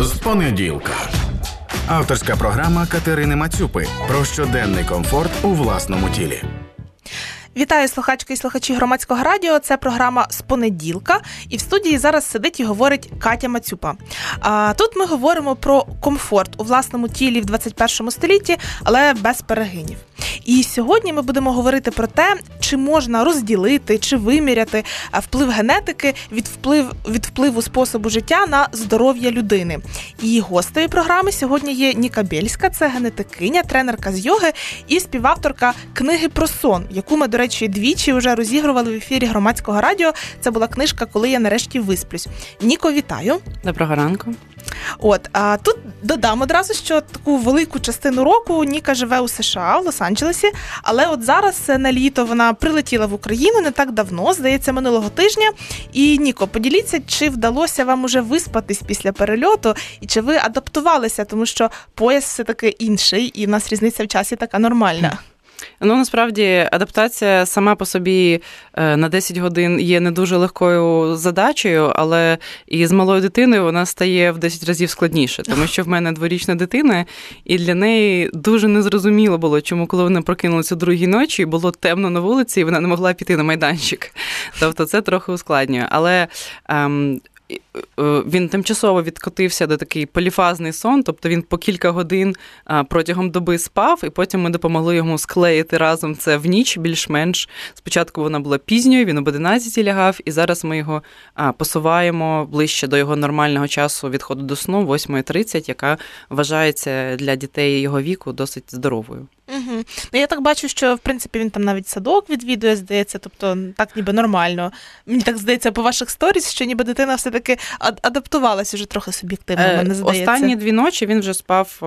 з понеділка. Авторська програма Катерини Мацюпи про щоденний комфорт у власному тілі. Вітаю слухачки і слухачі громадського радіо. Це програма з понеділка, і в студії зараз сидить і говорить Катя Мацюпа. А тут ми говоримо про комфорт у власному тілі в 21 столітті, але без перегинів. І сьогодні ми будемо говорити про те, чи можна розділити чи виміряти вплив генетики від вплив від впливу способу життя на здоров'я людини. І гостею програми сьогодні є Ніка Бєльська, це генетикиня, тренерка з йоги і співавторка книги про сон, яку ми, до речі, двічі вже розігрували в ефірі громадського радіо. Це була книжка, коли я нарешті висплюсь. Ніко, вітаю. Доброго ранку. От а тут додам одразу, що таку велику частину року Ніка живе у США в Лос-Анджелесі, але от зараз е, на літо вона прилетіла в Україну не так давно, здається, минулого тижня. І Ніко, поділіться, чи вдалося вам уже виспатись після перельоту, і чи ви адаптувалися, тому що пояс все таки інший, і в нас різниця в часі така нормальна. Ну насправді адаптація сама по собі е, на 10 годин є не дуже легкою задачею, але і з малою дитиною вона стає в 10 разів складніше, тому що в мене дворічна дитина, і для неї дуже незрозуміло було, чому коли вони прокинулися о другій ночі, було темно на вулиці, і вона не могла піти на майданчик. Тобто це трохи ускладнює. Але ем, він тимчасово відкотився до такий поліфазний сон, тобто він по кілька годин протягом доби спав, і потім ми допомогли йому склеїти разом це в ніч, більш-менш. Спочатку вона була пізньою, він об 11 лягав, і зараз ми його посуваємо ближче до його нормального часу відходу до сну, 8.30, яка вважається для дітей його віку досить здоровою. Угу. Ну я так бачу, що в принципі він там навіть садок відвідує, здається, тобто так ніби нормально. Мені так здається по ваших сторіс, що ніби дитина все-таки адаптувалася вже трохи суб'єктивно. Е, мене здається. Останні дві ночі він вже спав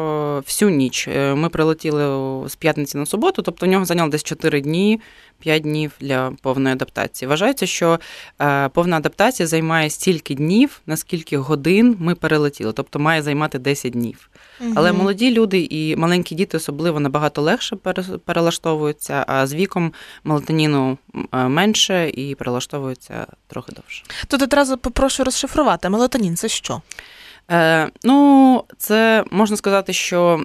всю ніч. Е, ми прилетіли з п'ятниці на суботу, тобто у нього зайняло десь 4 дні, 5 днів для повної адаптації. Вважається, що е, повна адаптація займає стільки днів, наскільки годин ми перелетіли, тобто має займати 10 днів. Угу. Але молоді люди і маленькі діти особливо набагато легше перелаштовуються, а з віком мелатоніну менше і перелаштовуються трохи довше. Тут одразу попрошу розшифрувати. Мелатонін це що? Е, Ну, це можна сказати, що.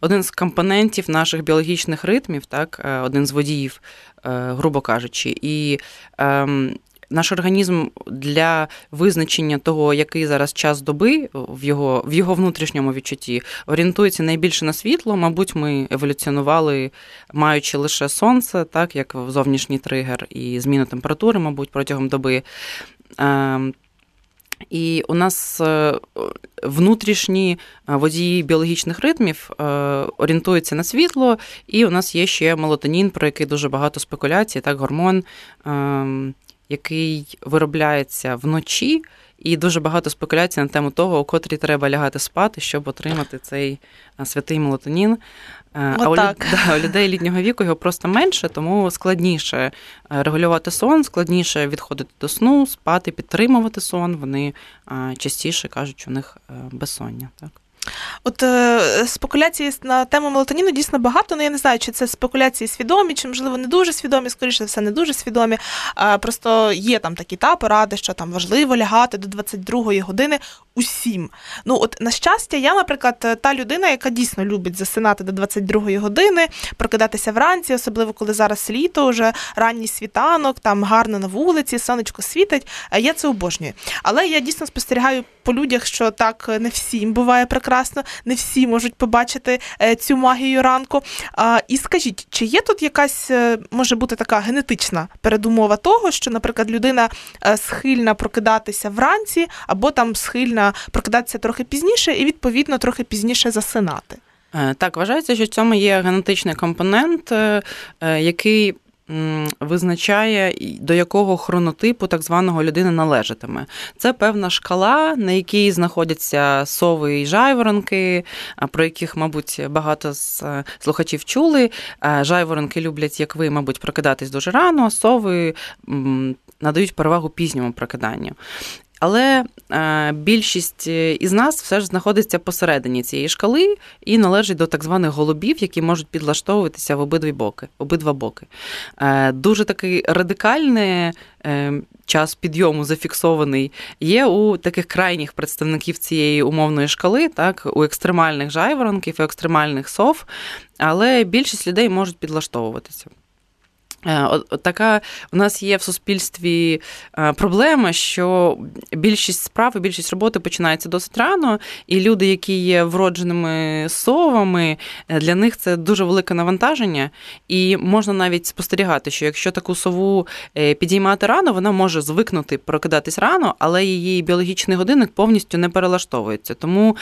Один з компонентів наших біологічних ритмів, так, е, один з водіїв, е, грубо кажучи, і ем, наш організм для визначення того, який зараз час доби в його в його внутрішньому відчутті орієнтується найбільше на світло. Мабуть, ми еволюціонували, маючи лише сонце, так як зовнішній тригер і зміну температури, мабуть, протягом доби. Ем, і у нас е, внутрішні водії біологічних ритмів е, орієнтуються на світло, і у нас є ще мелатонін, про який дуже багато спекуляцій, так, гормон ем, який виробляється вночі, і дуже багато спекуляцій на тему того, у котрій треба лягати спати, щоб отримати цей святий мелатонін. А у, да, у людей літнього віку його просто менше, тому складніше регулювати сон, складніше відходити до сну, спати, підтримувати сон. Вони частіше кажуть, що у них е, безсоння. Так. От е, спекуляції на тему мелатоніну дійсно багато, але я не знаю, чи це спекуляції свідомі, чи можливо не дуже свідомі, скоріше все, не дуже свідомі. Просто є там такі та поради, що там важливо лягати до 22-ї години усім. Ну, от на щастя, я, наприклад, та людина, яка дійсно любить засинати до 22-ї години, прокидатися вранці, особливо коли зараз літо, вже ранній світанок, там гарно на вулиці, сонечко світить. Я це обожнюю. Але я дійсно спостерігаю по людях, що так не всім буває прекрасно, не всі можуть побачити е, цю магію ранку. І скажіть, чи є тут якась е, може бути така генетична передумова того, що, наприклад, людина е, схильна прокидатися вранці, або там схильна прокидатися трохи пізніше, і відповідно трохи пізніше засинати? Так, вважається, що в цьому є генетичний компонент, який визначає, до якого хронотипу так званого людина належатиме. Це певна шкала, на якій знаходяться сови і жайворонки, про яких, мабуть, багато з е, слухачів чули. Жайворонки люблять, як ви, мабуть, прокидатись дуже рано, сови надають перевагу пізньому прокиданню. Але е, більшість із нас все ж знаходиться посередині цієї шкали і належить до так званих голубів, які можуть підлаштовуватися в обидві боки. Обидва боки. Е, дуже такий радикальний е, час підйому зафіксований є у таких крайніх представників цієї умовної шкали, так, у екстремальних жайворонків, екстремальних сов, але більшість людей можуть підлаштовуватися. Е, така у нас є в суспільстві е, проблема, що більшість справ і більшість роботи починається досить рано, і люди, які є вродженими совами, е, для них це дуже велике навантаження, і можна навіть спостерігати, що якщо таку сову підіймати рано, вона може звикнути прокидатись рано, але її біологічний годинник повністю не перелаштовується. Тому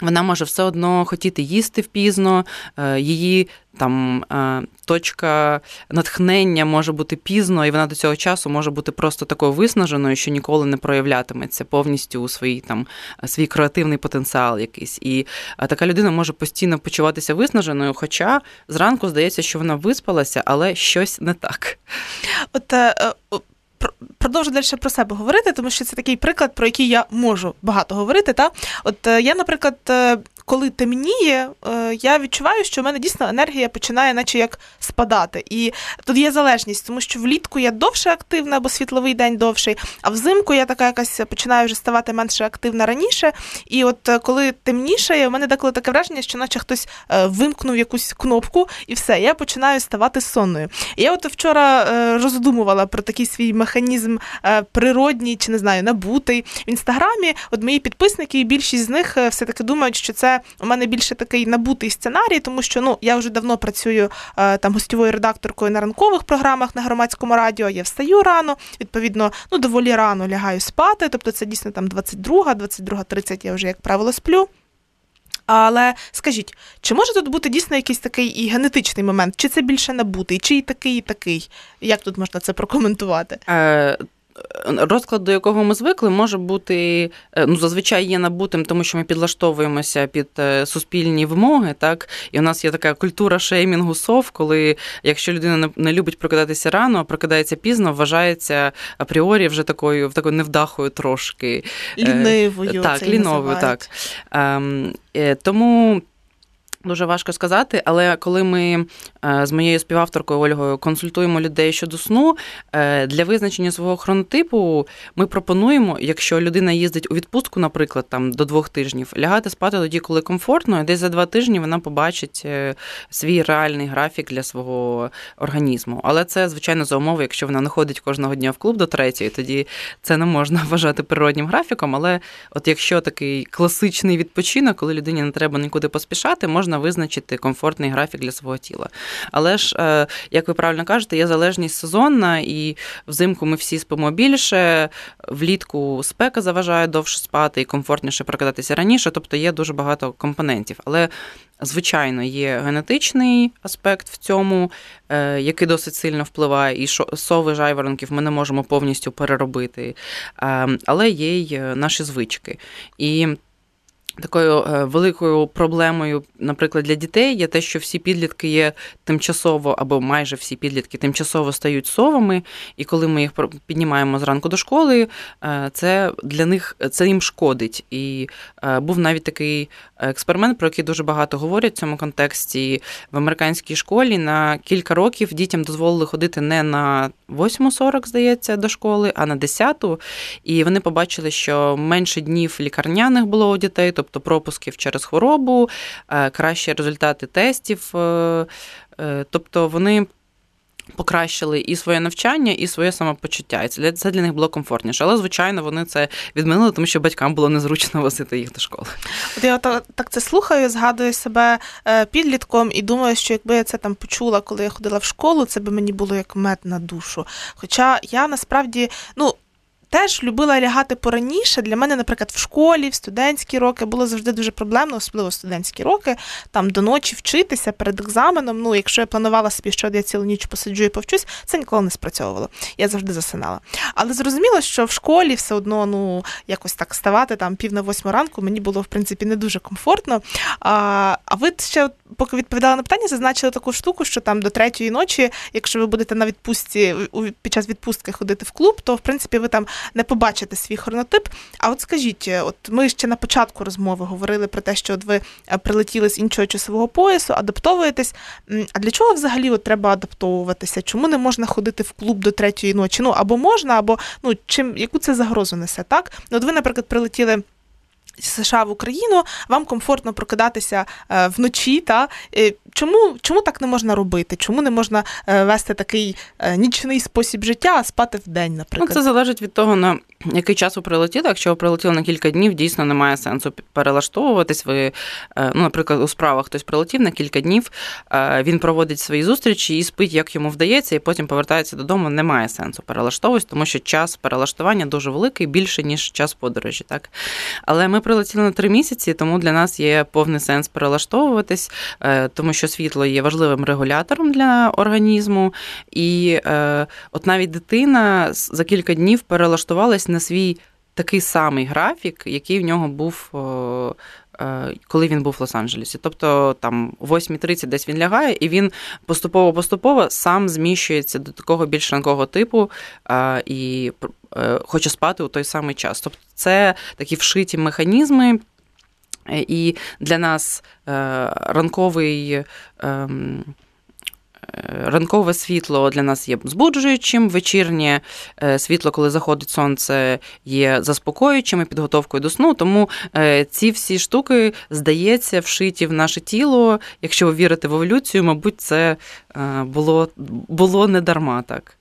вона може все одно хотіти їсти впізно, е, її там е, точка натхнення може бути пізно, і вона до цього часу може бути просто такою виснаженою, що ніколи не проявлятиметься повністю у свій там свій креативний потенціал якийсь. І е, така людина може постійно почуватися виснаженою, хоча зранку здається, що вона виспалася, але щось не так. От продовжу далі про себе говорити, тому що це такий приклад, про який я можу багато говорити. Та? От е, я, наприклад, е, коли темніє, е, я відчуваю, що в мене дійсно енергія починає, наче як спадати. І тут є залежність, тому що влітку я довше активна, бо світловий день довший, а взимку я така якась починаю вже ставати менше активна раніше. І от коли темніше, у мене деколи таке враження, що наче хтось вимкнув якусь кнопку, і все, я починаю ставати сонною. І я от вчора роздумувала про такий свій механізм е, природній чи не знаю, набутий в інстаграмі. От мої підписники, і більшість з них е, все таки думають, що це у мене більше такий набутий сценарій, тому що ну я вже давно працюю е, там гостьовою редакторкою на ранкових програмах на громадському радіо. Я встаю рано, відповідно, ну доволі рано лягаю спати. Тобто це дійсно там 22, 22.30 я вже як правило сплю. Але скажіть, чи може тут бути дійсно якийсь такий і генетичний момент, чи це більше набутий, чи і такий, і такий? Як тут можна це прокоментувати? Е, Розклад, до якого ми звикли, може бути е, ну зазвичай є набутим, тому що ми підлаштовуємося під е, суспільні вимоги. Так і у нас є така культура шеймінгу сов, коли якщо людина не любить прокидатися рано, а прокидається пізно, вважається апріорі вже такою такою невдахою трошки е, лінивою. Так, це ліновою, так. Ем, тому. Дуже важко сказати, але коли ми з моєю співавторкою Ольгою консультуємо людей щодо сну, е, для визначення свого хронотипу ми пропонуємо, якщо людина їздить у відпустку, наприклад, там до двох тижнів, лягати спати тоді, коли комфортно, і десь за два тижні вона побачить е, свій реальний графік для свого організму. Але це, звичайно, за умови, якщо вона не ходить кожного дня в клуб до третьої, тоді це не можна вважати природнім графіком. Але от якщо такий класичний відпочинок, коли людині не треба нікуди поспішати, можна визначити комфортний графік для свого тіла. Але ж, е, як ви правильно кажете, є залежність сезонна, і взимку ми всі спимо більше, влітку спека заважає довше спати і комфортніше прокидатися раніше, тобто є дуже багато компонентів. Але Звичайно, є генетичний аспект в цьому, е, який досить сильно впливає, і сови жайворонків ми не можемо повністю переробити, ем, але є й е, наші звички. І Такою е, великою проблемою, наприклад, для дітей є те, що всі підлітки є тимчасово, або майже всі підлітки тимчасово стають совами, і коли ми їх піднімаємо зранку до школи, е, це для них це їм шкодить. І е, був навіть такий експеримент, про який дуже багато говорять в цьому контексті. В американській школі на кілька років дітям дозволили ходити не на 8.40, здається, до школи, а на 10. І вони побачили, що менше днів лікарняних було у дітей тобто пропусків через хворобу, е, кращі результати тестів. Е, е, тобто вони. Покращили і своє навчання, і своє самопочуття. І це для них було комфортніше. Але, звичайно, вони це відмінили, тому що батькам було незручно возити їх до школи. От я так це слухаю, згадую себе підлітком і думаю, що якби я це там почула, коли я ходила в школу, це би мені було як мед на душу. Хоча я насправді, ну теж любила лягати пораніше. Для мене, наприклад, в школі, в студентські роки було завжди дуже проблемно, особливо студентські роки, там до ночі вчитися перед екзаменом. Ну, якщо я планувала собі, що я цілу ніч посиджу і повчусь, це ніколи не спрацьовувало. Я завжди засинала. Але зрозуміло, що в школі все одно ну, якось так ставати там пів на восьму ранку, мені було в принципі не дуже комфортно. А а ви ще, поки відповідали на питання, зазначили таку штуку, що там до третьої ночі, якщо ви будете на відпустці під час відпустки ходити в клуб, то в принципі ви там не побачити свій хронотип. А от скажіть, от ми ще на початку розмови говорили про те, що от ви прилетіли з іншого часового поясу, адаптовуєтесь. А для чого взагалі от треба адаптовуватися? Чому не можна ходити в клуб до третьої ночі? Ну або можна, або ну чим яку це загрозу несе, так? Ну, от ви, наприклад, прилетіли. З США в Україну вам комфортно прокидатися е, вночі. Та е, чому чому так не можна робити? Чому не можна е, вести такий нічний спосіб життя, а спати в день, наприклад? Ну, Це залежить від того, на який час ви прилетіли. Якщо ви прилетіли на кілька днів, дійсно немає сенсу перелаштовуватись. Ви, е, ну, наприклад, у справах хтось прилетів на кілька днів, е, він проводить свої зустрічі і спить, як йому вдається, і потім повертається додому. Немає сенсу перелаштовуватись, тому що час перелаштування дуже великий, більше ніж час подорожі. Так, але ми прилетіли на три місяці, тому для нас є повний сенс перелаштовуватись, е, тому що світло є важливим регулятором для організму. І от навіть дитина за кілька днів перелаштувалась на свій такий самий графік, який в нього був. Коли він був в Лос-Анджелесі. Тобто там о 8.30 десь він лягає, і він поступово-поступово сам зміщується до такого більш ранкового типу і хоче спати у той самий час. Тобто це такі вшиті механізми, і для нас ранковий. Ранкове світло для нас є збуджуючим, вечірнє світло, коли заходить сонце, є заспокоюючим і підготовкою до сну. Тому ці всі штуки, здається, вшиті в наше тіло. Якщо ви вірите в еволюцію, мабуть, це було, було не дарма так.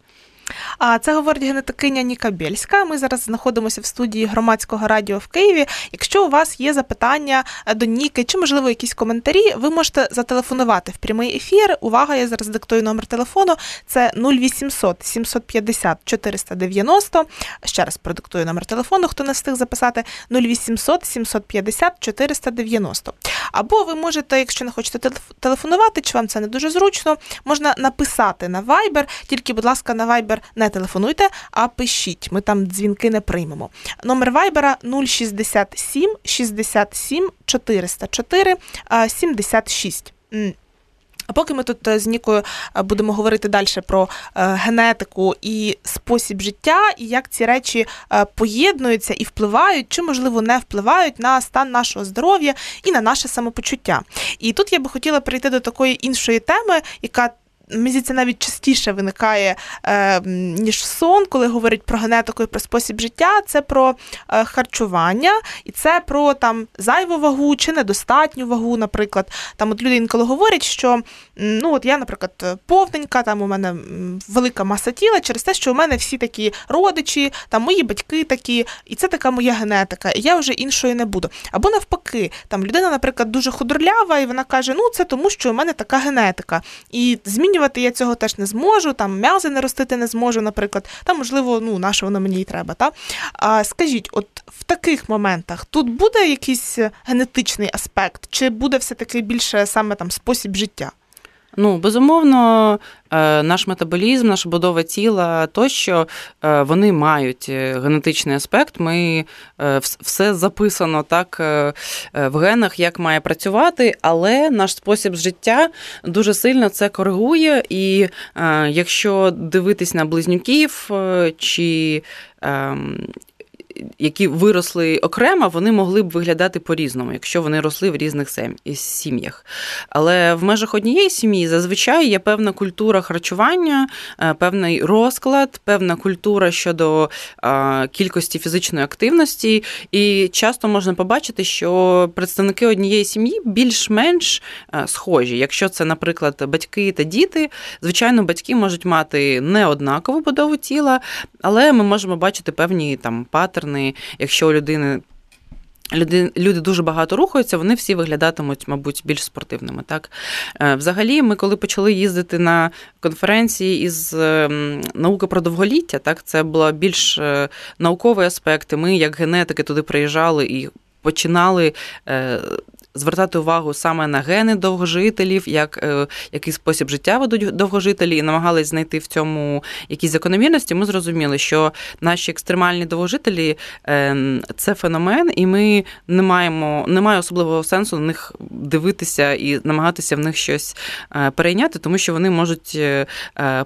А це говорить генетикиня Ніка Бєльська. Ми зараз знаходимося в студії громадського радіо в Києві. Якщо у вас є запитання до Ніки чи, можливо, якісь коментарі, ви можете зателефонувати в прямий ефір. Увага, я зараз диктую номер телефону. Це 0800 750 490. Ще раз продиктую номер телефону, хто не встиг записати 0800 750 490. Або ви можете, якщо не хочете телефонувати, чи вам це не дуже зручно, можна написати на Viber, тільки, будь ласка, на Viber не телефонуйте, а пишіть. Ми там дзвінки не приймемо. Номер Вайбера 067 67 404 76. А поки ми тут е, з Нікою е, будемо говорити далі про е, генетику і спосіб життя, і як ці речі поєднуються і впливають, чи, можливо, не впливають на стан нашого здоров'я і на наше самопочуття. І тут я би хотіла перейти до такої іншої теми, яка мені здається, навіть частіше виникає, е, ніж сон, коли говорять про генетику і про спосіб життя, це про е, харчування, і це про там зайву вагу чи недостатню вагу, наприклад. Там от люди інколи говорять, що ну от я, наприклад, повненька, там у мене велика маса тіла через те, що у мене всі такі родичі, там мої батьки такі, і це така моя генетика, і я вже іншою не буду. Або навпаки, там людина, наприклад, дуже худорлява, і вона каже: ну це тому, що у мене така генетика. І змінювати змінювати я цього теж не зможу, там м'язи не ростити не зможу, наприклад. Там, можливо, ну, на що воно мені і треба. Та? А скажіть, от в таких моментах тут буде якийсь генетичний аспект, чи буде все-таки більше саме там спосіб життя? Ну, безумовно, е, наш метаболізм, наша будова тіла тощо е, вони мають е, генетичний аспект. Ми все записано так в генах, як має працювати, але наш спосіб життя дуже сильно це коригує. І якщо дивитись на близнюків чи ем, які виросли окремо, вони могли б виглядати по-різному, якщо вони росли в різних сім'ях. Але в межах однієї сім'ї зазвичай є певна культура харчування, е, певний розклад, певна культура щодо кількості фізичної активності. І часто можна побачити, що представники однієї сім'ї більш-менш е, схожі. Якщо це, наприклад, батьки та діти, звичайно, батьки можуть мати не однакову будову тіла, але ми можемо бачити певні там паттерни, патерни. Якщо у людини Люди люди дуже багато рухаються, вони всі виглядатимуть, мабуть, більш спортивними. Так, е, взагалі, ми коли почали їздити на конференції із ем, науки про довголіття, так це була більш е, науковий аспект. Ми, як генетики, туди приїжджали і починали. Звертати увагу саме на гени довгожителів, як е, який спосіб життя ведуть довгожителі, і намагались знайти в цьому якісь закономірності, ми зрозуміли, що наші екстремальні довгожителі е, це феномен, і ми не маємо немає особливого сенсу на них дивитися і намагатися в них щось е, перейняти, тому що вони можуть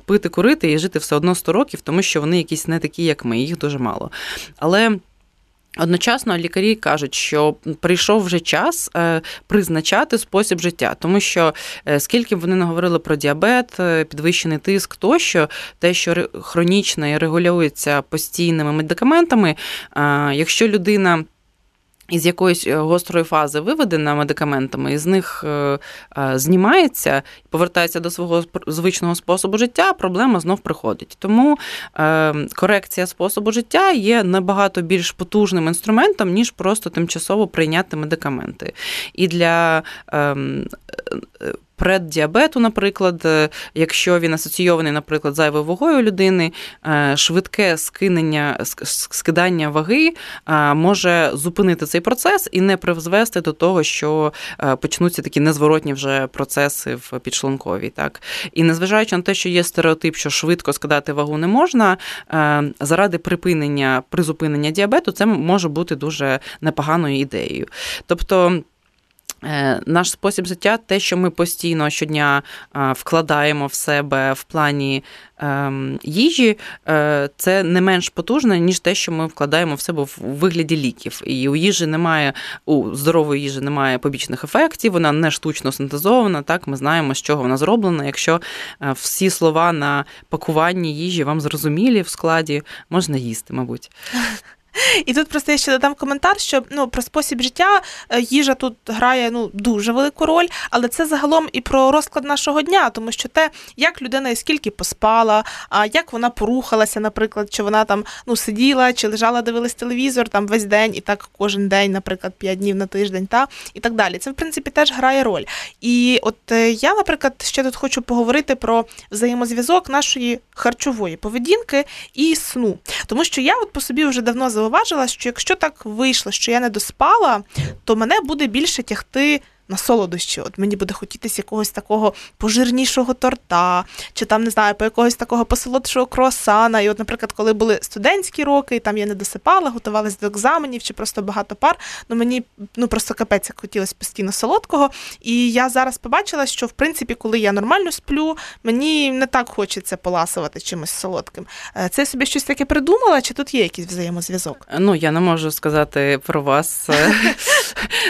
пити, курити і жити все одно 100 років, тому що вони якісь не такі, як ми, їх дуже мало. Але Одночасно лікарі кажуть, що прийшов вже час е, призначати спосіб життя, тому що е, скільки б вони не говорили про діабет, е, підвищений тиск, тощо те, що хронічно і регулюється постійними медикаментами, якщо людина із якоїсь е, гострої фази виведена медикаментами, і з них е, е, знімається повертається до свого звичного способу життя, проблема знов приходить. Тому корекція способу життя є набагато більш потужним інструментом, ніж просто тимчасово прийняти медикаменти. І для ем, преддіабету, наприклад, е, якщо він асоційований, наприклад, зайвою вагою людини, е, швидке скинення, скидання ваги е, може зупинити цей процес і не призвести до того, що почнуться такі незворотні вже процеси в підшлунковій. Так і незважаючи на те, що є стереотип, що швидко скидати вагу не можна, заради припинення призупинення діабету, це може бути дуже непоганою ідеєю. Тобто. Е, наш спосіб життя, те, що ми постійно щодня вкладаємо в себе в плані ем, їжі, е, це не менш потужне, ніж те, що ми вкладаємо в себе в вигляді ліків. І у їжі немає, у здорової їжі немає побічних ефектів, вона не штучно синтезована. Так, ми знаємо, з чого вона зроблена. Якщо е, всі слова на пакуванні їжі вам зрозумілі в складі, можна їсти, мабуть. І тут просто я ще додам коментар, що ну про спосіб життя е, їжа тут грає ну дуже велику роль, але це загалом і про розклад нашого дня, тому що те, як людина і скільки поспала, а як вона порухалася, наприклад, чи вона там ну сиділа, чи лежала, дивилась телевізор там весь день, і так кожен день, наприклад, 5 днів на тиждень, та і так далі. Це в принципі теж грає роль. І от е, я, наприклад, ще тут хочу поговорити про взаємозв'язок нашої харчової поведінки і сну, тому що я от по собі вже давно зауважила, що якщо так вийшло, що я не доспала, то мене буде більше тягти на солодощі. От мені буде хотітися якогось такого пожирнішого торта, чи там не знаю, по якогось такого посолодшого круасана. І, от, наприклад, коли були студентські роки, і там я не досипала, готувалася до екзаменів чи просто багато пар. Ну мені ну просто капець як хотілося постійно солодкого. І я зараз побачила, що в принципі, коли я нормально сплю, мені не так хочеться поласувати чимось солодким. Е, це собі щось таке придумала, чи тут є якийсь взаємозв'язок? Ну я не можу сказати про вас е,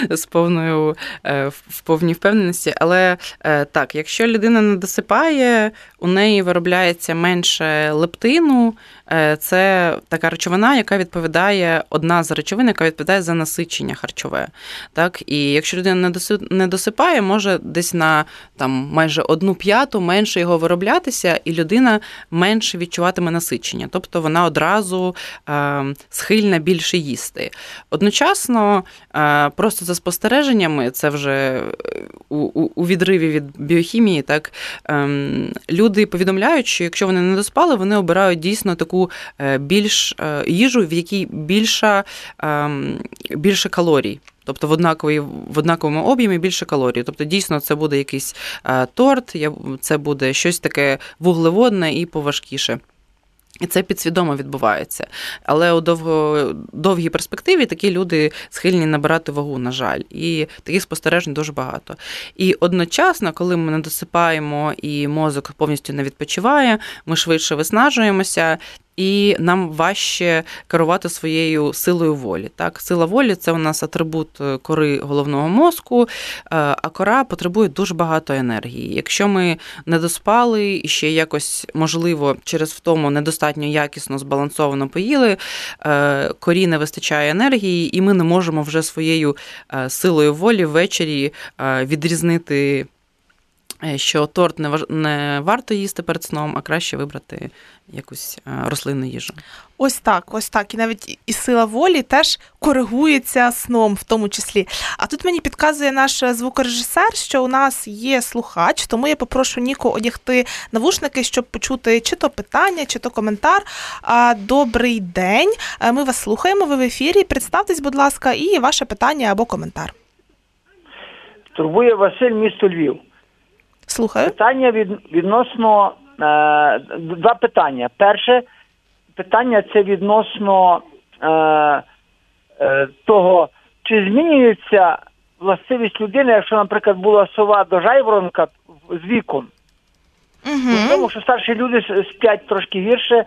з повною е, в повній впевненості. Але е, так, якщо людина не досипає, у неї виробляється менше лептину. Е, це така речовина, яка відповідає, одна з речовин, яка відповідає за насичення харчове. Так? І якщо людина не досипає, може десь на там майже одну п'яту менше його вироблятися, і людина менше відчуватиме насичення. Тобто вона одразу е, схильна більше їсти. Одночасно, е, просто за спостереженнями, це вже у, відриві від біохімії, так е, люди повідомляють, що якщо вони не доспали, вони обирають дійсно таку е, більш е, їжу, в якій більша, ем, більше калорій. Тобто в однаковій, в однаковому об'ємі більше калорій. Тобто, дійсно, це буде якийсь е, торт, це буде щось таке вуглеводне і поважкіше. І це підсвідомо відбувається. Але у довго, довгій перспективі такі люди схильні набирати вагу, на жаль, і таких спостережень дуже багато. І одночасно, коли ми не досипаємо і мозок повністю не відпочиває, ми швидше виснажуємося, і нам важче керувати своєю силою волі. Так, Сила волі це у нас атрибут е, кори головного мозку, е, а кора потребує дуже багато енергії. Якщо ми не доспали і ще якось, можливо, через втому недостатньо якісно збалансовано поїли, е, корі не вистачає енергії, і ми не можемо вже своєю силою волі ввечері відрізнити. Що торт не не варто їсти перед сном, а краще вибрати якусь е, рослинну їжу. Ось так, ось так. І навіть і сила волі теж коригується сном, в тому числі. А тут мені підказує наш звукорежисер, що у нас є слухач, тому я попрошу Ніку одягти навушники, щоб почути чи то питання, чи то коментар. Добрий день. Е, ми вас слухаємо. Ви в ефірі. Представтесь, будь ласка, і ваше питання або коментар. Турбує Василь, місто Львів. Слухаю. Питання від, відносно е, два питання. Перше питання це відносно е, е, того, чи змінюється властивість людини, якщо, наприклад, була сова до жайворонка з віком. Угу. Тому що старші люди сплять трошки гірше.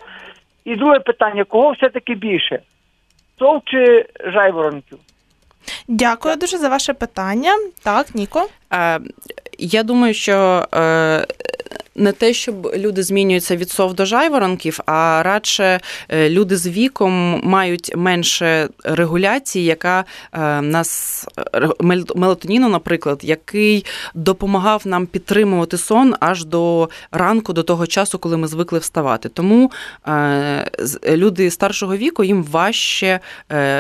І друге питання: кого все-таки більше? Сов чи жайворонків? Дякую дуже за ваше питання. Так, Ніко. Е, Я думаю, що е, не те, щоб люди змінюються від сов до жайворонків, а радше е, люди з віком мають менше регуляції, яка е, нас е, мелатоніну, наприклад, який допомагав нам підтримувати сон аж до ранку, до того часу, коли ми звикли вставати. Тому люди старшого віку їм важче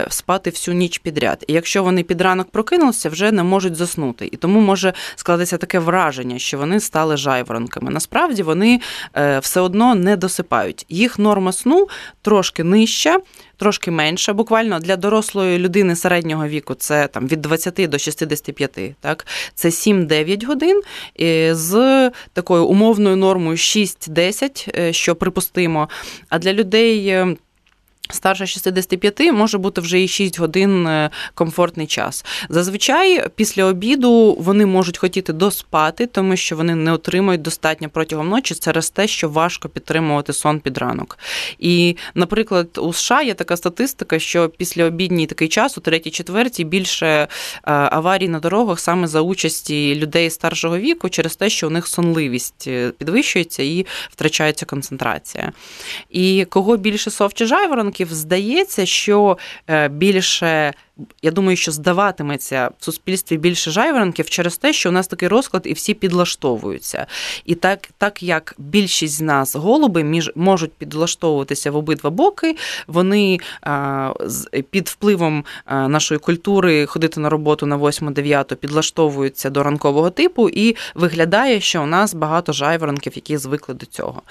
спати всю ніч підряд. І якщо вони під ранок прокинулися, вже не можуть заснути. І тому може складатися таке враження, що вони стали жайворонками. Насправді вони е, все одно не досипають. Їх норма сну трошки нижча. Трошки менша, буквально для дорослої людини середнього віку це там від 20 до 65, так це 7-9 годин е, з такою умовною нормою 6-10, е, що припустимо. А для людей. Старше 65 може бути вже і 6 годин е, комфортний час. Зазвичай після обіду вони можуть хотіти доспати, тому що вони не отримують достатньо протягом ночі через те, що важко підтримувати сон під ранок. І, наприклад, у США є така статистика, що після обідній такий час, у третій четвертій, більше е, аварій на дорогах саме за участі людей старшого віку, через те, що у них сонливість е, підвищується і втрачається концентрація. І кого більше сов чи жайворонків, здається, що е, більше. Я думаю, що здаватиметься в суспільстві більше жайворонків через те, що у нас такий розклад і всі підлаштовуються. І так, так як більшість з нас голуби між можуть підлаштовуватися в обидва боки, вони а, під впливом нашої культури ходити на роботу на 8-9 підлаштовуються до ранкового типу, і виглядає, що у нас багато жайворонків, які звикли до цього.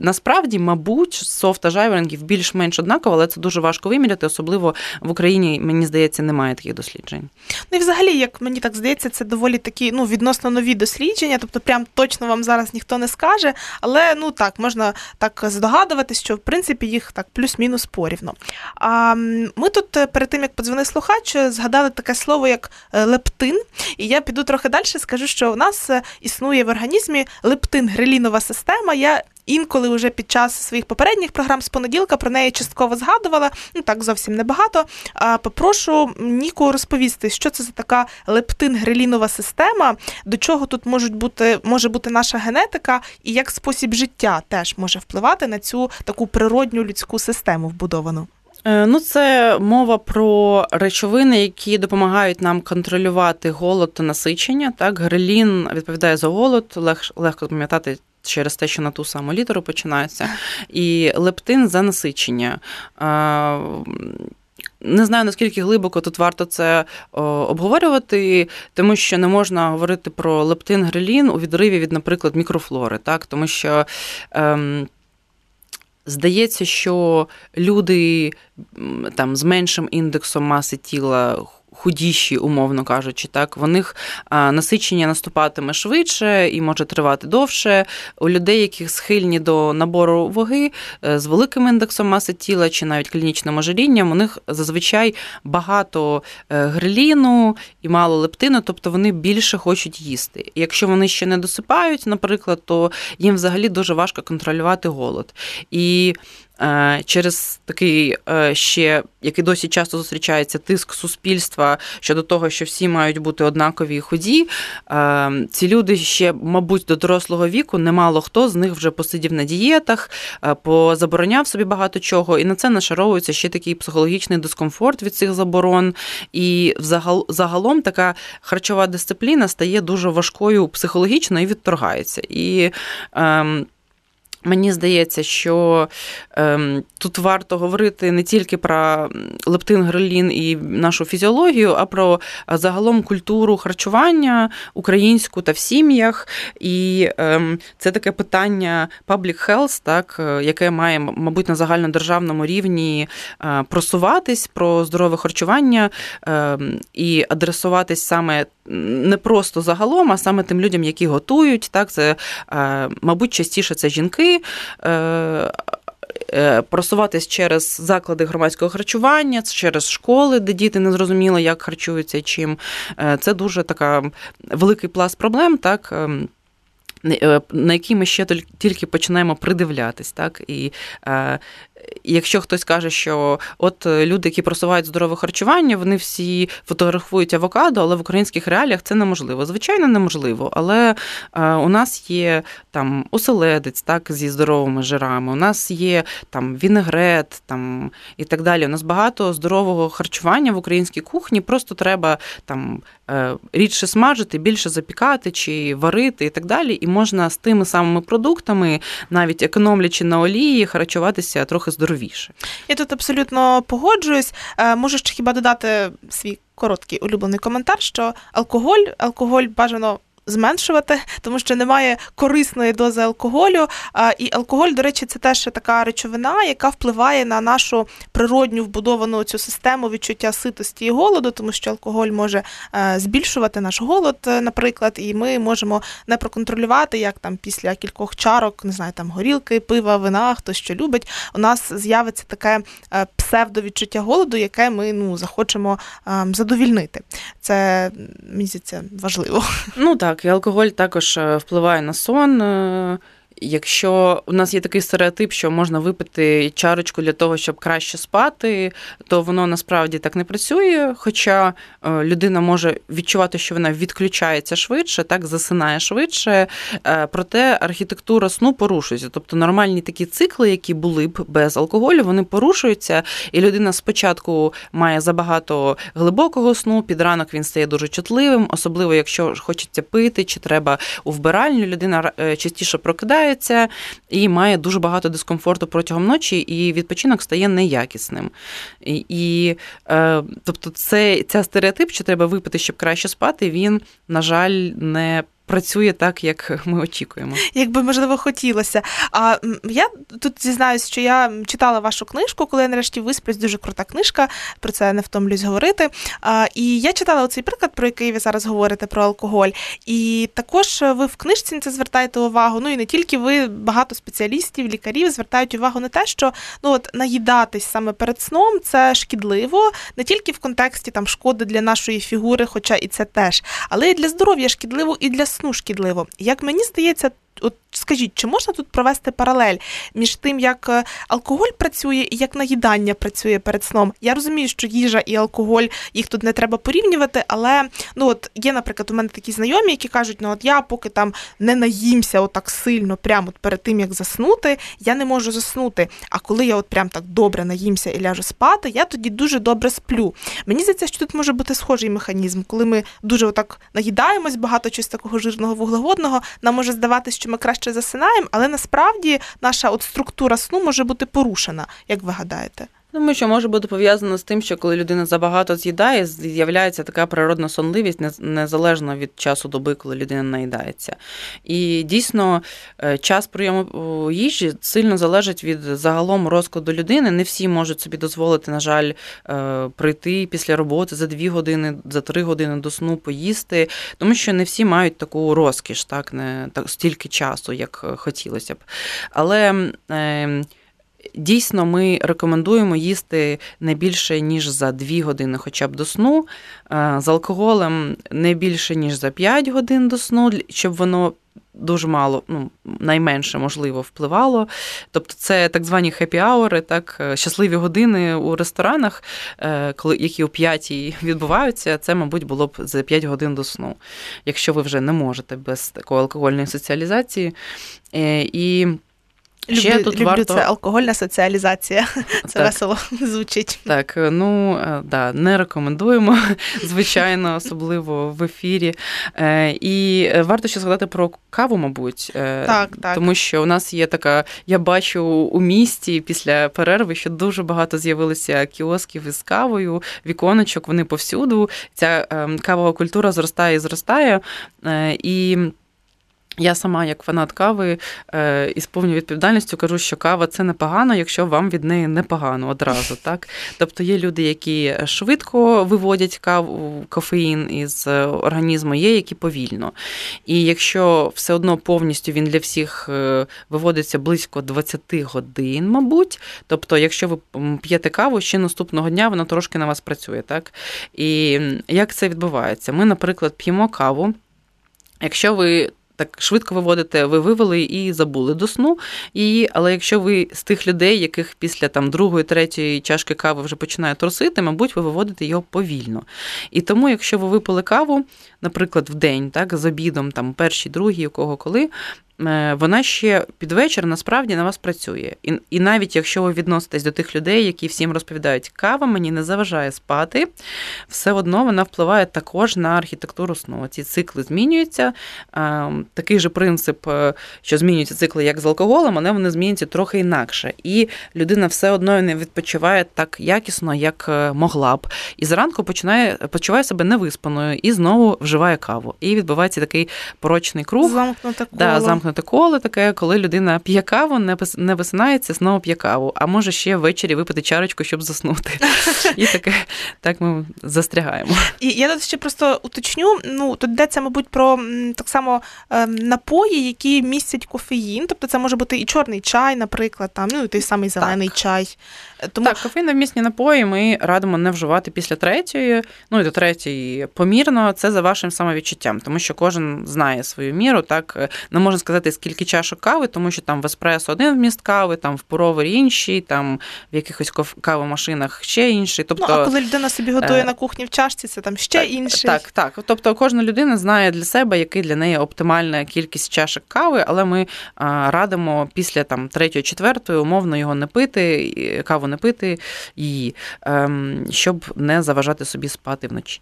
Насправді, мабуть, сов та жайворонків більш-менш однаково, але це дуже важко виміряти, особливо в Україні, мені здається, немає таких досліджень. Ну і взагалі, як мені так здається, це доволі такі ну відносно нові дослідження. Тобто, прям точно вам зараз ніхто не скаже, але ну так можна так здогадуватись, що в принципі їх так плюс-мінус порівну. А ми тут е, перед тим як подзвонив слухач, е, згадали таке слово як е, лептин. І я піду трохи далі. Скажу, що у нас існує в організмі лептин-грелінова система. Я інколи вже під час своїх попередніх програм з понеділка про неї частково згадувала. Ну так зовсім небагато. Попрошу Ніку розповісти, що це за така лептин-грелінова система, до чого тут можуть бути може бути наша генетика, і як спосіб життя теж може впливати на цю таку природню людську систему вбудовану. Е, Ну, це мова про речовини, які допомагають нам контролювати голод та насичення. Так, грелін відповідає за голод, лег, легко пам'ятати. Через те, що на ту саму літеру починається, і лептин за насичення. Не знаю наскільки глибоко тут варто це о, обговорювати, тому що не можна говорити про лептин грелін у відриві від, наприклад, мікрофлори, так тому що. Ем, Здається, що люди там з меншим індексом маси тіла. Худіші, умовно кажучи, так в них насичення наступатиме швидше і може тривати довше. У людей, яких схильні до набору ваги е, з великим індексом маси тіла чи навіть клінічним ожирінням, у них зазвичай багато е, греліну і мало лептину, тобто вони більше хочуть їсти. Якщо вони ще не досипають, наприклад, то їм взагалі дуже важко контролювати голод. І через такий е, ще, який досі часто зустрічається, тиск суспільства щодо того, що всі мають бути однакові і худі. Е, ці люди ще, мабуть, до дорослого віку немало хто з них вже посидів на дієтах, е, позабороняв собі багато чого, і на це нашаровується ще такий психологічний дискомфорт від цих заборон. І загалом така харчова дисципліна стає дуже важкою психологічно і відторгається. І ем, Мені здається, що ем, тут варто говорити не тільки про лептин, грелін і нашу фізіологію, а про загалом культуру харчування українську та в сім'ях. І ем, це таке питання public health, так, е, яке має, мабуть, на загальнодержавному рівні е, просуватись про здорове харчування ем, і адресуватись саме не просто загалом, а саме тим людям, які готують. Так, це, е, мабуть, частіше це жінки. Е, е, просуватись через заклади громадського харчування, через школи, де діти не зрозуміли, як харчуються чим. Це дуже така великий пласт проблем, так. Ем, на які ми ще тільки починаємо придивлятись, так і якщо хтось каже, що от е, люди, які просувають здорове харчування, вони всі фотографують авокадо, але в українських реаліях це неможливо. Звичайно, неможливо. Але е, у нас є там оселедець, так, зі здоровими жирами, у нас є там вінегрет там, і так далі. У нас багато здорового харчування в українській кухні, просто треба там е, рідше смажити, більше запікати чи варити і так далі. І можна з тими самими продуктами, навіть економлячи на олії, харчуватися трохи здоровіше. Я тут абсолютно погоджуюсь. Е, можу ще хіба додати свій короткий улюблений коментар, що алкоголь, алкоголь бажано зменшувати, тому що немає корисної дози алкоголю. І алкоголь, до речі, це теж така речовина, яка впливає на нашу природню вбудовану цю систему відчуття ситості і голоду, тому що алкоголь може е, збільшувати наш голод, е, наприклад, і ми можемо не проконтролювати, як там після кількох чарок, не знаю, там горілки, пива, вина, хто що любить. У нас з'явиться таке е, псевдовідчуття голоду, яке ми ну захочемо ем, задовільнити. Це здається, важливо. Ну так. Так, і алкоголь також е, впливає на сон. Якщо у нас є такий стереотип, що можна випити чарочку для того, щоб краще спати, то воно насправді так не працює. Хоча е, людина може відчувати, що вона відключається швидше, так засинає швидше. Е, проте архітектура сну порушується. Тобто нормальні такі цикли, які були б без алкоголю, вони порушуються, і людина спочатку має забагато глибокого сну, під ранок він стає дуже чутливим, особливо якщо хочеться пити, чи треба у вбиральню, людина е, частіше прокидає прокидається і має дуже багато дискомфорту протягом ночі, і відпочинок стає неякісним. І, і е, тобто, це ця стереотип, що треба випити, щоб краще спати, він, на жаль, не працює так, як ми очікуємо. Якби можливо хотілося. А я тут зізнаюсь, що я читала вашу книжку, коли я нарешті висплюсь, дуже крута книжка, про це не втомлюсь говорити. А, І я читала оцей приклад, про який ви зараз говорите, про алкоголь. І також ви в книжці на це звертаєте увагу. Ну і не тільки ви, багато спеціалістів, лікарів звертають увагу на те, що ну от наїдатись саме перед сном це шкідливо, не тільки в контексті там шкоди для нашої фігури, хоча і це теж, але і для здоров'я шкідливо і для сну шкідливо. Як мені здається, от скажіть, чи можна тут провести паралель між тим, як е, алкоголь працює і як наїдання працює перед сном? Я розумію, що їжа і алкоголь їх тут не треба порівнювати, але ну от є, наприклад, у мене такі знайомі, які кажуть, ну от я поки там не наїмся отак сильно, прямо перед тим як заснути, я не можу заснути. А коли я от прям так добре наїмся і ляжу спати, я тоді дуже добре сплю. Мені здається, що тут може бути схожий механізм, коли ми дуже отак наїдаємось, багато чогось такого жирного вуглеводного, нам може здаватися, що ми краще засинаємо, але насправді наша от структура сну може бути порушена, як ви гадаєте? Думаю, що може бути пов'язано з тим, що коли людина забагато з'їдає, з'являється така природна сонливість, незалежно від часу доби, коли людина наїдається. І дійсно е, час прийому їжі сильно залежить від загалом розкладу людини. Не всі можуть собі дозволити, на жаль, е, прийти після роботи за дві години, за три години до сну поїсти, тому що не всі мають таку розкіш, так не так стільки часу, як е, хотілося б. Але. Е, Дійсно, ми рекомендуємо їсти не більше, ніж за 2 години хоча б до сну, з алкоголем не більше, ніж за 5 годин до сну, щоб воно дуже мало, ну, найменше можливо, впливало. Тобто це так звані хеппі-аури, так, е, щасливі години у ресторанах, е, коли, які о 5 відбуваються, це, мабуть, було б за 5 годин до сну, якщо ви вже не можете без такої алкогольної соціалізації. Е, і Люблю, тут люблю варто- це алкогольна соціалізація. Це Так. весело звучить. Так, ну е, да, не рекомендуємо, звичайно, особливо в ефірі. Е, І е, варто ще згадати про каву, мабуть. Так, так. Тому що у нас є така, я бачу у місті після перерви, що дуже багато з'явилося кіосків із кавою, віконечок, вони повсюду. Ця ем, кавова культура зростає і зростає. І я сама, як фанат кави, е, із повною відповідальністю кажу, що кава це непогано, якщо вам від неї непогано одразу. Так? Тобто є люди, які швидко виводять каву, кофеїн із організму, є які повільно. І якщо все одно повністю він для всіх е, виводиться близько 20 годин, мабуть. Тобто, якщо ви п'єте каву, ще наступного дня вона трошки на вас працює. Так? І як це відбувається? Ми, наприклад, п'ємо каву. Якщо ви так швидко виводите, ви вивели і забули до сну. І, але якщо ви з тих людей, яких після там другої, третьої чашки кави вже починає трусити, мабуть, ви виводите його повільно. І тому, якщо ви випили каву, наприклад, в день, так, з обідом, там перші, другі, у кого коли. Е, Вона ще під вечір насправді на вас працює. І, і навіть якщо ви відноситесь до тих людей, які всім розповідають, кава мені не заважає спати, все одно вона впливає також на архітектуру сну. Ці цикли змінюються. Е, Такий же принцип, е, що змінюються цикли, як з алкоголем, але вони змінюються трохи інакше. І людина все одно не відпочиває так якісно, як могла б. І зранку починає почуває себе невиспаною і знову вживає каву. І відбувається такий порочний круг. Замкнуте коло. Да, замкнуте коло таке, коли людина п'є каву, не висинається, знову п'є каву, а може ще ввечері випити чарочку, щоб заснути. І таке так ми застрягаємо. І я тут ще просто уточню. Ну тут йдеться, мабуть, про так само ем, напої, які містять кофеїн. Тобто це може бути і чорний чай, наприклад, там ну і той самий зелений чай. Е, Тому Так, кофеїновмісні напої ми радимо не вживати після третьої, ну і до третьої помірно. Це за вашим самовідчуттям, тому що кожен знає свою міру. Так не можна сказати, скільки чашок кави, тому що там в еспресо один вміст кави, там в пуровері інший, там в якихось кавомашинах ще інший. Тобто, ну а коли людина собі готує е, на кухні в чашці, це там ще так, інший. Так, так. Тобто кожна людина знає для себе, який для неї оптимальна кількість чашок кави, але ми радимо після там третьої, четвертої умовно його не пити, каву не пити її, ем, щоб не заважати собі спати вночі.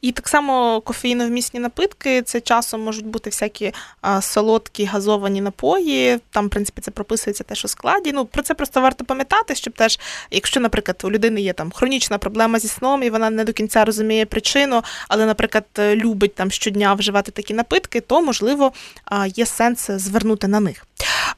І так само кофеїновмісні напитки це часом можуть бути всякі солодкі газовані напої. Там, в принципі, це прописується теж у складі. Ну про це просто варто пам'ятати, щоб теж, якщо, наприклад, у людини є там хронічна проблема зі сном, і вона не до кінця розуміє причину, але, наприклад, любить там щодня вживати такі напитки, то можливо є сенс звернути на них.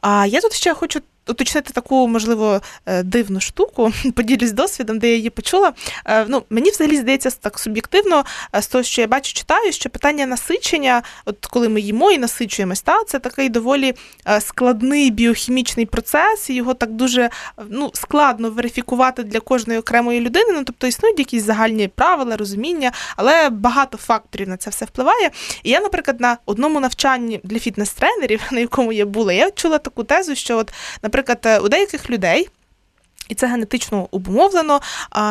А я тут ще хочу. Уточнити таку, можливо, е, дивну штуку, поділюсь досвідом, де я її почула. Е, Ну, мені взагалі здається так суб'єктивно, е, з того, що я бачу, читаю, що питання насичення, от коли ми їмо і насичуємось, та, це такий доволі складний біохімічний процес, і його так дуже ну, складно верифікувати для кожної окремої людини. Ну, тобто існують якісь загальні правила, розуміння, але багато факторів на це все впливає. І я, наприклад, на одному навчанні для фітнес-тренерів, на якому я була, я чула таку тезу, що, от, наприклад, е, у деяких людей. І це генетично обумовлено.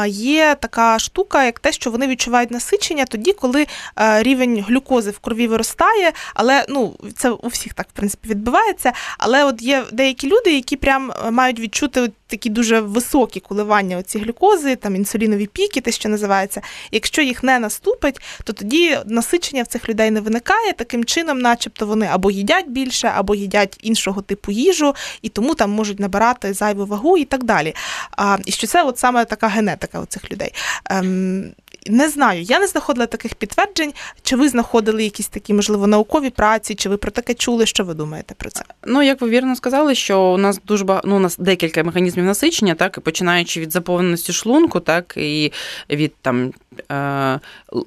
Є така штука, як те, що вони відчувають насичення тоді, коли е, рівень глюкози в крові виростає. Але ну це у всіх так в принципі відбувається. Але от є деякі люди, які прям е, мають відчути такі дуже високі коливання оці глюкози, там інсулінові піки, те, що називається. Якщо їх не наступить, то тоді насичення в цих людей не виникає. Таким чином, начебто, вони або їдять більше, або їдять іншого типу їжу, і тому там можуть набирати зайву вагу і так далі. І що це от саме така генетика у цих людей. Не знаю, я не знаходила таких підтверджень. Чи ви знаходили якісь такі, можливо, наукові праці, чи ви про таке чули? Що ви думаєте про це? Ну, як ви вірно сказали, що у нас дуже багато, ну, у нас декілька механізмів насичення, так, і починаючи від заповненості шлунку, так, і від там, е,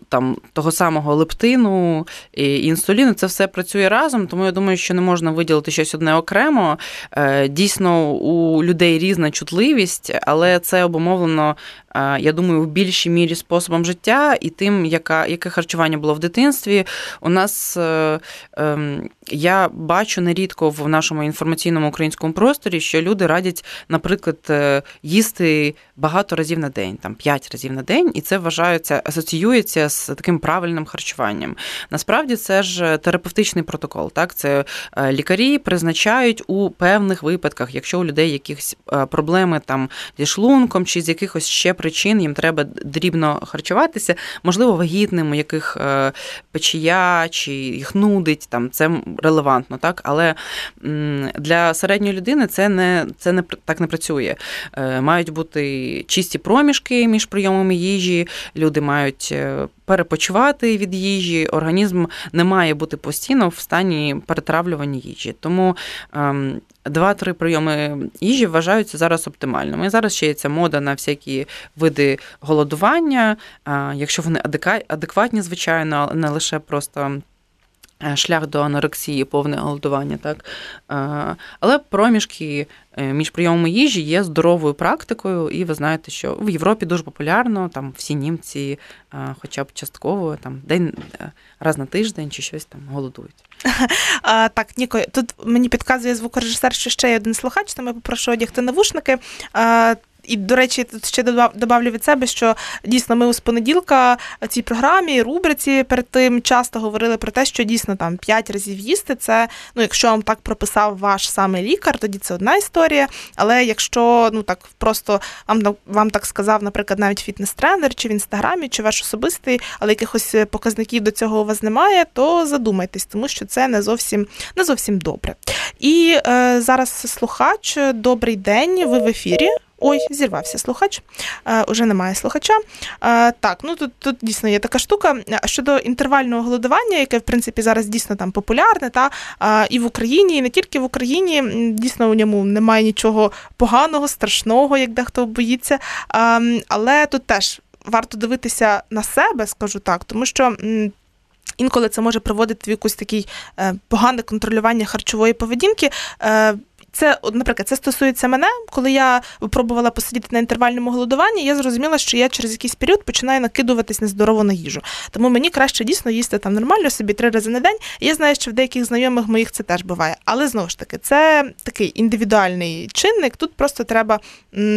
там того самого лептину і інсуліну, це все працює разом, тому я думаю, що не можна виділити щось одне окремо. Е, Дійсно, у людей різна чутливість, але це обумовлено, я думаю, в більшій мірі способом життя і тим, яка, яке харчування було в дитинстві. У нас е, ем, я бачу нерідко в нашому інформаційному українському просторі, що люди радять, наприклад, е, їсти багато разів на день, там 5 разів на день, і це вважається, асоціюється з таким правильним харчуванням. Насправді це ж терапевтичний протокол. Так, це е, лікарі призначають у певних випадках, якщо у людей якісь е, проблеми там зі шлунком чи з якихось ще причин їм треба дрібно харчуватися, можливо, вагітним, у яких е, печія чи їх нудить, там це релевантно, так, але для середньої людини це не це не так не працює. Мають бути чисті проміжки між прийомами їжі, люди мають перепочивати від їжі, організм не має бути постійно в стані перетравлювання їжі. Тому ем, два-три прийоми їжі вважаються зараз оптимальними. Зараз ще є ця мода на всякі види голодування, якщо вони адекватні, звичайно, не лише просто. Е, шлях до анорексії, повне голодування, так е, але проміжки е, між прийомами їжі є здоровою практикою, і ви знаєте, що в Європі дуже популярно, там всі німці, хоча б частково там день раз на тиждень чи щось там голодують. А, Так, Ніко, тут мені підказує звукорежисер, що ще є один слухач, тому я попрошу одягти навушники. А, і, до речі, тут ще добавлю від себе, що дійсно ми у понеділка в цій програмі, рубриці перед тим часто говорили про те, що дійсно там 5 разів їсти. Це ну, якщо вам так прописав ваш саме лікар, тоді це одна історія. Але якщо ну так просто вам вам так сказав, наприклад, навіть фітнес-тренер, чи в інстаграмі, чи ваш особистий, але якихось показників до цього у вас немає, то задумайтесь, тому що це не зовсім не зовсім добре. І е, зараз слухач, добрий день, ви в ефірі. Ой, зірвався слухач, е, уже немає слухача. Е, так, ну тут тут дійсно є така штука. Щодо інтервального голодування, яке в принципі зараз дійсно там популярне, та е, і в Україні, і не тільки в Україні, дійсно у ньому немає нічого поганого, страшного, як дехто боїться. Е, але тут теж варто дивитися на себе, скажу так, тому що. Інколи це може приводити в якусь такий е, погане контролювання харчової поведінки. Е, це, наприклад, це стосується мене, коли я пробувала посидіти на інтервальному голодуванні, я зрозуміла, що я через якийсь період починаю накидуватись нездорово на їжу. Тому мені краще дійсно їсти там нормально собі три рази на день. Я знаю, що в деяких знайомих моїх це теж буває. Але знову ж таки, це такий індивідуальний чинник. Тут просто треба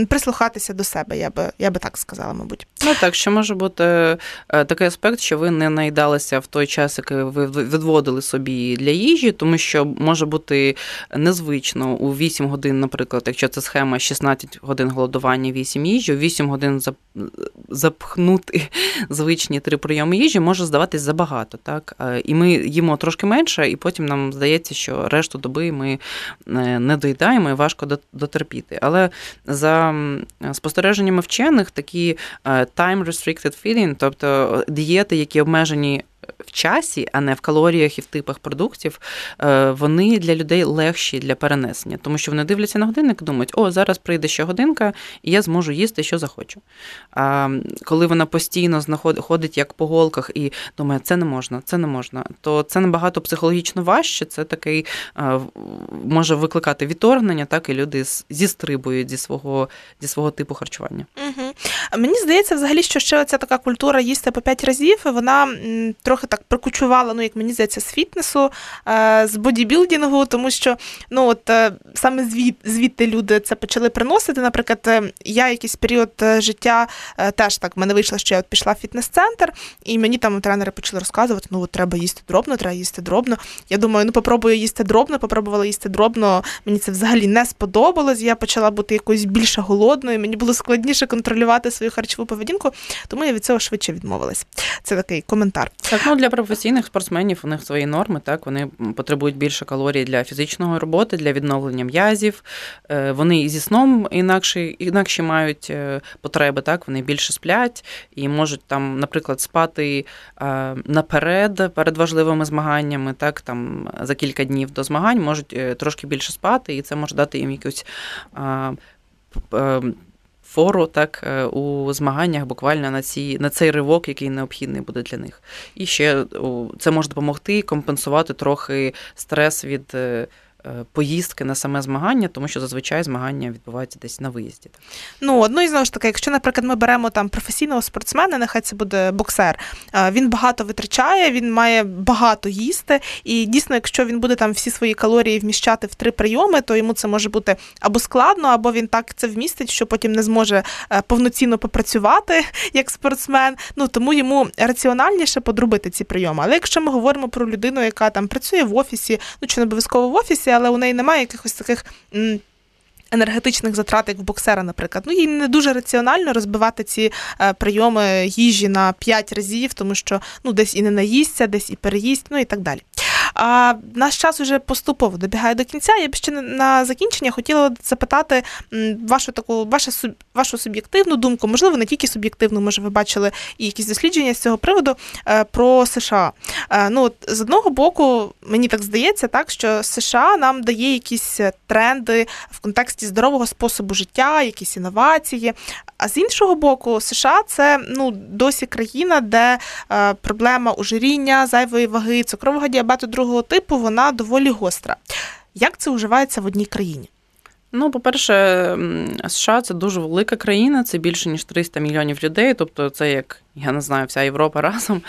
прислухатися до себе. Я би я би так сказала, мабуть. Ну так, що може бути е, такий аспект, що ви не наїдалися в той час, який ви відводили собі для їжі, тому що може бути незвично у 8 годин, наприклад, якщо це схема 16 годин голодування, 8 їжі, у 8 годин запхнути звичні три прийоми їжі може здаватись забагато. Так? І ми їмо трошки менше, і потім нам здається, що решту доби ми е, не доїдаємо і важко дотерпіти. Але за спостереженнями вчених, такі е, time-restricted feeding, тобто дієти, які обмежені в часі, а не в калоріях і в типах продуктів, е, вони для людей легші для перенесення, тому що вони дивляться на годинник і думають, о, зараз прийде ще годинка, і я зможу їсти, що захочу. А коли вона постійно ходить як по голках і думає, це не можна, це не можна, то це набагато психологічно важче. Це такий е, може викликати відторгнення, так і люди зістрибують зі свого зі свого типу харчування. Угу. Мені здається, взагалі, що ще ця така культура їсти по п'ять разів, вона трохи так прикучувала, ну як мені здається, з фітнесу, е, з бодібілдингу, тому що ну от е, саме звід, звідти люди це почали приносити. Наприклад, е, я якийсь період життя теж так в мене вийшло, що я от пішла в фітнес-центр, і мені там тренери почали розказувати, ну от треба їсти дробно, треба їсти дробно. Я думаю, ну попробую їсти дробно, попробувала їсти дробно. Мені це взагалі не сподобалось. Я почала бути якоюсь більше голодною, мені було складніше контролювати свою харчову поведінку, тому я від цього швидше відмовилась. Це такий коментар. Так, ну для професійних спортсменів у них свої норми, так вони потребують більше калорій для фізичної роботи, для відновлення м'язів. Е, вони і зі сном інакші, інакші мають е, потреби, так вони більше сплять і можуть там, наприклад, спати е, наперед перед важливими змаганнями, так там за кілька днів до змагань можуть трошки більше спати, і це може дати їм якусь фору так е, у змаганнях буквально на ці на цей ривок, який необхідний буде для них. І ще це може допомогти компенсувати трохи стрес від. Е, поїздки на саме змагання, тому що зазвичай змагання відбуваються десь на виїзді. Ну, ну і знову ж таки, якщо, наприклад, ми беремо там професійного спортсмена, нехай це буде боксер, він багато витрачає, він має багато їсти, і дійсно, якщо він буде там всі свої калорії вміщати в три прийоми, то йому це може бути або складно, або він так це вмістить, що потім не зможе повноцінно попрацювати як спортсмен. Ну тому йому раціональніше подробити ці прийоми. Але якщо ми говоримо про людину, яка там працює в офісі, ну чи не обов'язково в офісі, але у неї немає якихось таких. Енергетичних затрат, як в боксера, наприклад, ну їй не дуже раціонально розбивати ці е, прийоми їжі на 5 разів, тому що ну десь і не наїсться, десь і переїсть, ну і так далі. А наш час уже поступово добігає до кінця. Я б ще на закінчення хотіла запитати вашу таку вашу, вашу суб'єктивну думку, можливо, не тільки суб'єктивну, може, ви бачили і якісь дослідження з цього приводу е, про США. Е, ну, от, з одного боку, мені так здається, так що США нам дає якісь тренди в контексті здорового способу життя, якісь інновації. А з іншого боку, США це ну досі країна, де е, проблема ожиріння, зайвої ваги, цукрового діабету другого типу вона доволі гостра. Як це уживається в одній країні? Ну, по-перше, США це дуже велика країна, це більше ніж 300 мільйонів людей, тобто це як я не знаю, вся Європа разом.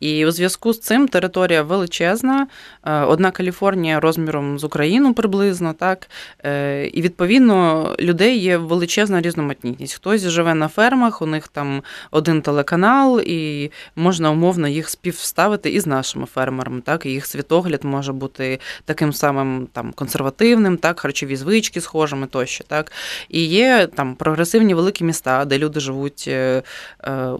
І у зв'язку з цим територія величезна, е, одна Каліфорнія розміром з Україну приблизно, так. Е, і відповідно людей є величезна різноманітність. Хтось живе на фермах, у них там один телеканал, і можна умовно їх співставити із нашими фермерами. Так, і їх світогляд може бути таким самим там консервативним, так, харчові звички схожими тощо. Так. І є там прогресивні великі міста, де люди живуть е,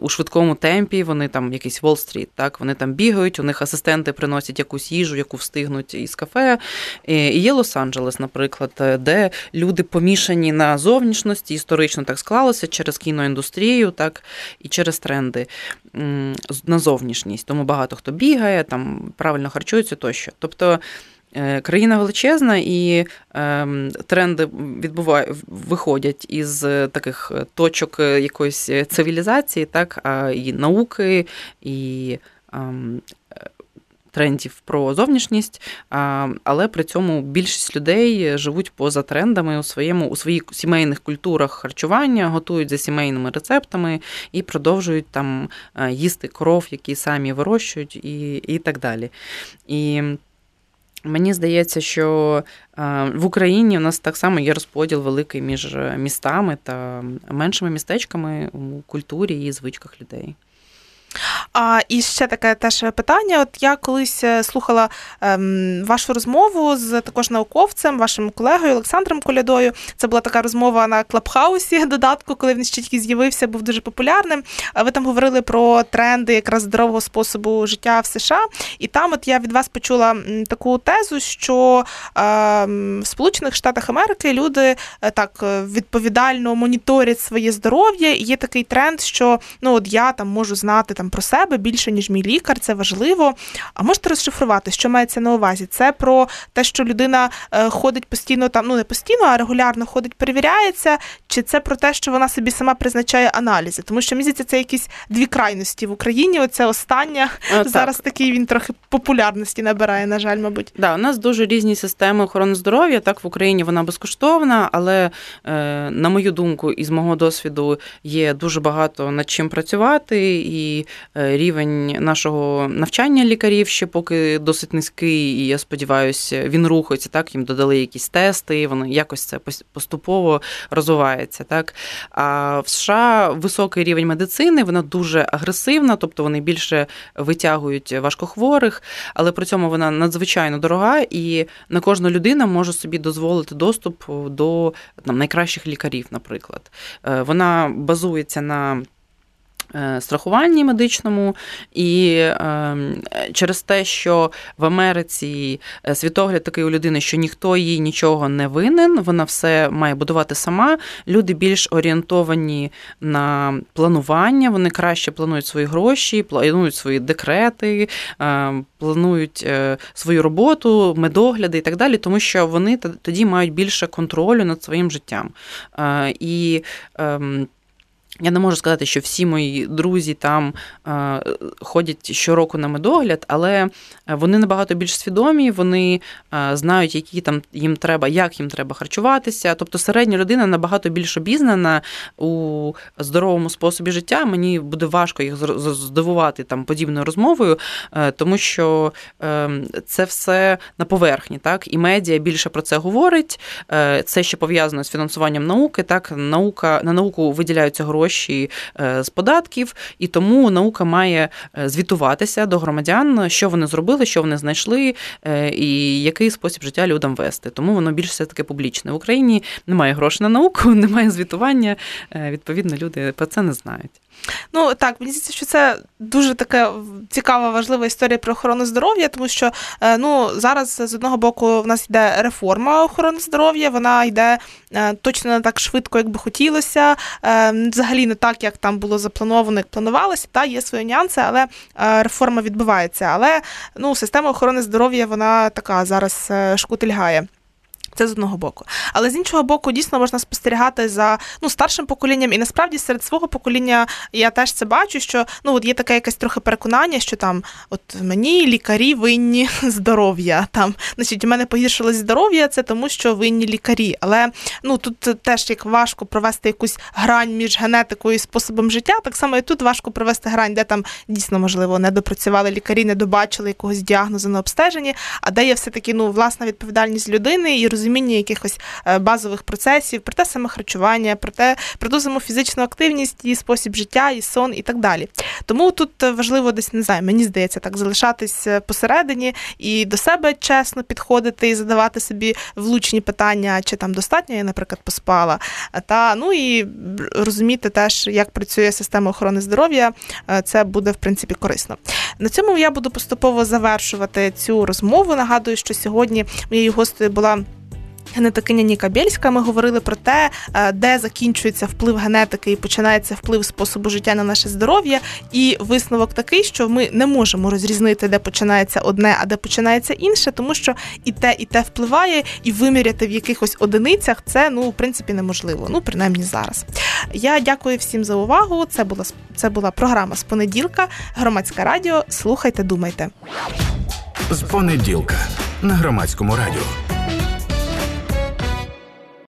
у швидкому швидкому темпі, вони там якийсь Уолл-стріт, так, вони там бігають, у них асистенти приносять якусь їжу, яку встигнуть із кафе. І є Лос-Анджелес, наприклад, де люди помішані на зовнішності, історично так склалося через кіноіндустрію, так, і через тренди на зовнішність. Тому багато хто бігає, там правильно харчується тощо. Тобто. Е, країна величезна, і ем, тренди відбувають, виходять із таких точок якоїсь цивілізації, так, і науки, і ем, трендів про зовнішність, але при цьому більшість людей живуть поза трендами у своєму у своїх сімейних культурах харчування, готують за сімейними рецептами і продовжують там е, їсти кров, які самі вирощують, і, і так далі. І Мені здається, що в Україні у нас так само є розподіл великий між містами та меншими містечками у культурі і звичках людей. А і ще таке теж питання. От я колись е, слухала ем, вашу розмову з також науковцем, вашим колегою Олександром Колядою. Це була така розмова на Клабхаусі додатку, коли він ще тільки з'явився, був дуже популярним. Ви там говорили про тренди якраз здорового способу життя в США. І там, от я від вас почула таку тезу, що е, в Сполучених Штатах Америки люди е, так е, відповідально моніторять своє здоров'я. І є такий тренд, що ну от я там можу знати там про себе більше, ніж мій лікар, це важливо. А можете розшифрувати, що мається на увазі? Це про те, що людина е, ходить постійно там, ну не постійно, а регулярно ходить, перевіряється, чи це про те, що вона собі сама призначає аналізи? Тому що здається, це якісь дві крайності в Україні. Оце остання а, зараз так. такий він трохи популярності набирає, на жаль, мабуть. Да, у нас дуже різні системи охорони здоров'я. Так в Україні вона безкоштовна, але е, на мою думку, із мого досвіду є дуже багато над чим працювати, і рівень нашого навчання лікарів ще поки досить низький, і я сподіваюся, він рухається. Так, їм додали якісь тести, воно якось це поступово розвивається. Так а в США високий рівень медицини, вона дуже агресивна, тобто вони більше витягують важкохворих, але при цьому вона надзвичайно дорога, і не кожна людина може собі дозволити доступ до там, найкращих лікарів, наприклад. Е, вона базується на Е, страхуванні медичному, і е, через те, що в Америці е, світогляд такий у людини, що ніхто їй нічого не винен, вона все має будувати сама. Люди більш орієнтовані на планування, вони краще планують свої гроші, планують свої декрети, планують свою роботу, медогляди і так далі, тому що вони тоді мають більше контролю над своїм життям. І ем, Я не можу сказати, що всі мої друзі там е, ходять щороку на медогляд, але вони набагато більш свідомі, вони е, знають, які там їм треба, як їм треба харчуватися. Тобто середня людина набагато більш обізнана у здоровому способі життя. Мені буде важко їх здивувати там подібною розмовою, е, тому що е, це все на поверхні, так і медіа більше про це говорить. Е, це ще пов'язано з фінансуванням науки. Так, наука на науку виділяються гроші гроші е, з податків, і тому наука має е, звітуватися до громадян, що вони зробили, що вони знайшли, е, і який спосіб життя людям вести. Тому воно більш все таки публічне. В Україні немає грошей на науку, немає звітування. Відповідно, люди про це не знають. Ну так, мені здається, що це дуже така цікава, важлива історія про охорону здоров'я, тому що е, ну зараз з одного боку в нас йде реформа охорони здоров'я, вона йде е, точно не так швидко, як би хотілося. Е, взагалі не так, як там було заплановано, як планувалося. Та є свої нюанси, але реформа відбувається. Але ну, система охорони здоров'я вона така зараз шкутильгає. Це з одного боку. Але з іншого боку, дійсно можна спостерігати за ну, старшим поколінням, і насправді серед свого покоління я теж це бачу, що ну от є таке якесь трохи переконання, що там от мені лікарі винні здоров'я. Там, значить, у мене погіршилось здоров'я, це тому, що винні лікарі. Але ну тут теж як важко провести якусь грань між генетикою і способом життя. Так само і тут важко провести грань, де там дійсно можливо не допрацювали лікарі, не добачили якогось діагнозу на обстеженні, а де є все таки ну власна відповідальність людини і розуміння розуміння якихось е, базових процесів, про те саме харчування, про те, про ту саму фізичну активність, і спосіб життя, і сон, і так далі. Тому тут важливо десь не знаю, мені здається, так залишатись е, посередині і до себе чесно підходити і задавати собі влучні питання, чи там достатньо я, наприклад, поспала. Та ну і розуміти теж, як працює система охорони здоров'я, е, це буде в принципі корисно. На цьому я буду поступово завершувати цю розмову. Нагадую, що сьогодні моєю гостею була. Генетикиня Ніка Бєльська, ми говорили про те, е, де закінчується вплив генетики і починається вплив способу життя на наше здоров'я. І висновок такий, що ми не можемо розрізнити, де починається одне, а де починається інше, тому що і те, і те впливає, і виміряти в якихось одиницях це ну в принципі неможливо. Ну принаймні зараз. Я дякую всім за увагу. Це була це була програма з понеділка. Громадське радіо. Слухайте, думайте. З понеділка на громадському радіо.